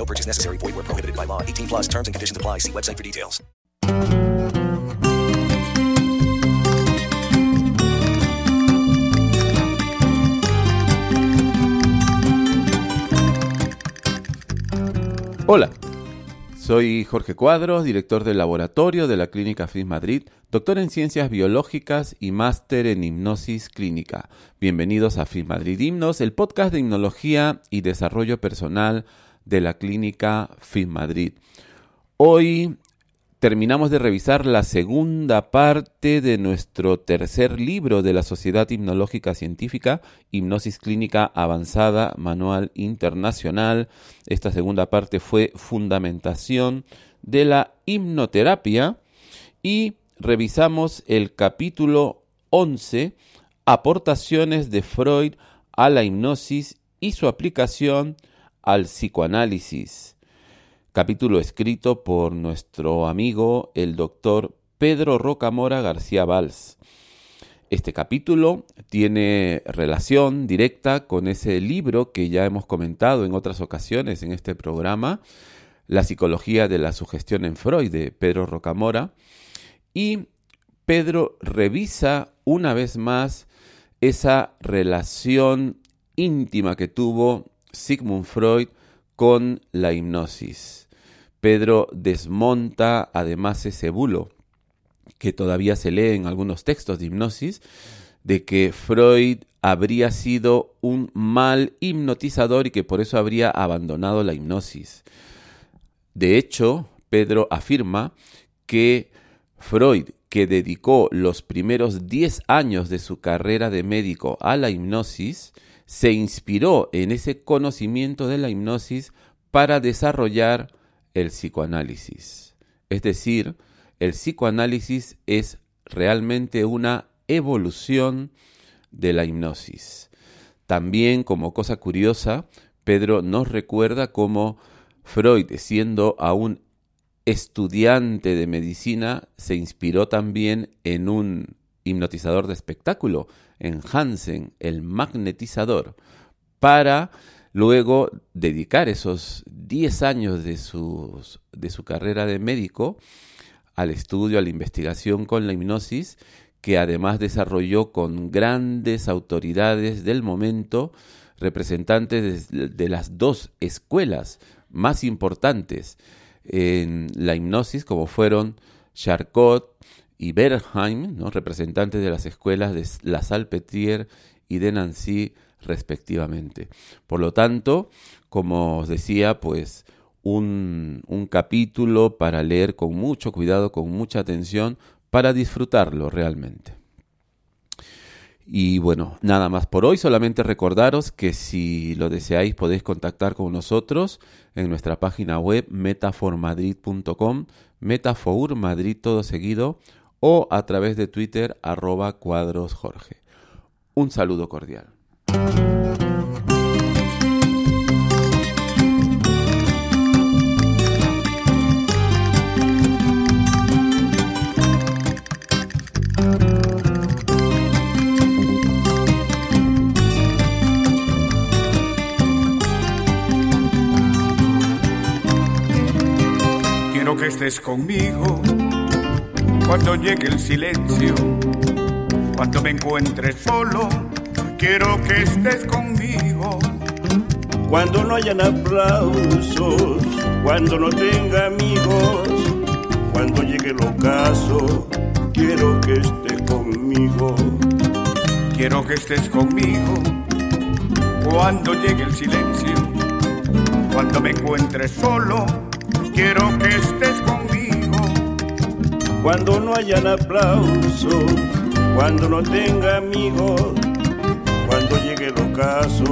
No purchase necessary. Void where prohibited by law. 18 plus terms and conditions apply. See website for details. Hola, soy Jorge Cuadros, director del laboratorio de la Clínica FIS Madrid, doctor en ciencias biológicas y máster en hipnosis clínica. Bienvenidos a FIS Madrid Himnos, el podcast de himnología y desarrollo personal de la Clínica FIS Madrid. Hoy terminamos de revisar la segunda parte de nuestro tercer libro de la Sociedad Hipnológica Científica, Hipnosis Clínica Avanzada, Manual Internacional. Esta segunda parte fue Fundamentación de la Hipnoterapia y revisamos el capítulo 11, Aportaciones de Freud a la hipnosis y su aplicación al psicoanálisis capítulo escrito por nuestro amigo el doctor Pedro Rocamora García Valls. Este capítulo tiene relación directa con ese libro que ya hemos comentado en otras ocasiones en este programa, La psicología de la sugestión en Freud de Pedro Rocamora. Y Pedro revisa una vez más esa relación íntima que tuvo Sigmund Freud con la hipnosis. Pedro desmonta además ese bulo que todavía se lee en algunos textos de hipnosis, de que Freud habría sido un mal hipnotizador y que por eso habría abandonado la hipnosis. De hecho, Pedro afirma que Freud, que dedicó los primeros 10 años de su carrera de médico a la hipnosis, se inspiró en ese conocimiento de la hipnosis para desarrollar el psicoanálisis. Es decir, el psicoanálisis es realmente una evolución de la hipnosis. También, como cosa curiosa, Pedro nos recuerda cómo Freud, siendo aún estudiante de medicina, se inspiró también en un hipnotizador de espectáculo, en Hansen, el magnetizador, para luego dedicar esos 10 años de, de su carrera de médico al estudio, a la investigación con la hipnosis, que además desarrolló con grandes autoridades del momento, representantes de, las dos escuelas más importantes en la hipnosis, como fueron Charcot y Bernheim, representantes de las escuelas de La Salpêtrière y de Nancy, respectivamente. Por lo tanto, como os decía, pues un, un capítulo para leer con mucho cuidado, con mucha atención, para disfrutarlo realmente. Y bueno, nada más por hoy, solamente recordaros que si lo deseáis podéis contactar con nosotros en nuestra página web metaformadrid.com, metafor Madrid todo seguido, o a través de Twitter arroba cuadros Jorge. Un saludo cordial. Estés conmigo. Cuando llegue el silencio, cuando me encuentre solo, quiero que estés conmigo. Cuando no hayan aplausos, cuando no tenga amigos, cuando llegue el ocaso, quiero que estés conmigo. Quiero que estés conmigo. Cuando llegue el silencio, cuando me encuentres solo, quiero que estés conmigo. Cuando no hayan aplausos, cuando no tenga amigos, cuando llegue el ocaso,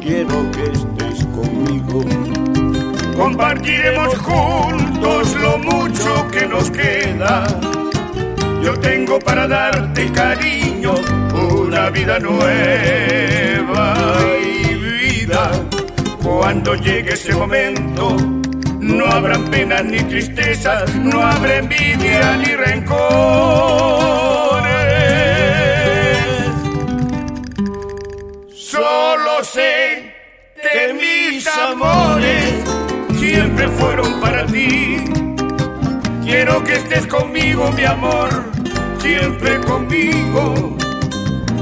quiero que estés conmigo. Compartiremos juntos lo mucho que nos queda. Yo tengo para darte cariño una vida nueva y vida. Cuando llegue ese momento, no habrán penas ni tristezas, no habrá envidia ni rencores. Solo sé que mis amores siempre fueron para ti. Quiero que estés conmigo, mi amor, siempre conmigo.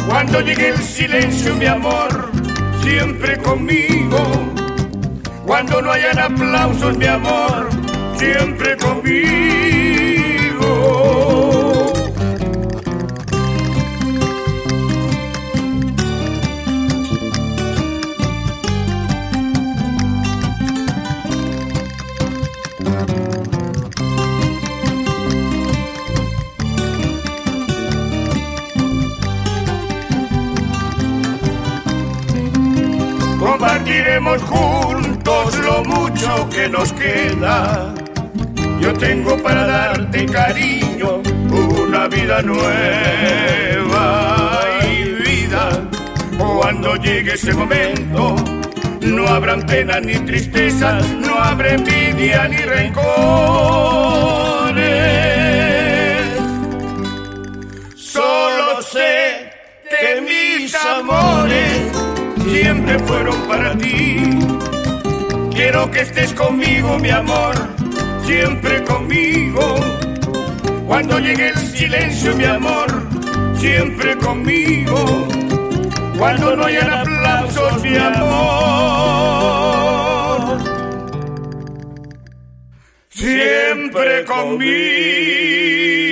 Cuando llegue el silencio, mi amor, siempre conmigo. Cuando no hayan aplausos, mi amor, siempre conmigo. Compartiremos juntos lo mucho que nos queda. Yo tengo para darte cariño una vida nueva y vida. Cuando llegue ese momento, no habrán penas ni tristezas, no habrá envidia ni rencores. Solo sé que mis amores siempre fueron para ti. Quiero que estés conmigo, mi amor, siempre conmigo. Cuando llegue el silencio, mi amor, siempre conmigo. Cuando no hayan aplausos, mi amor, siempre conmigo.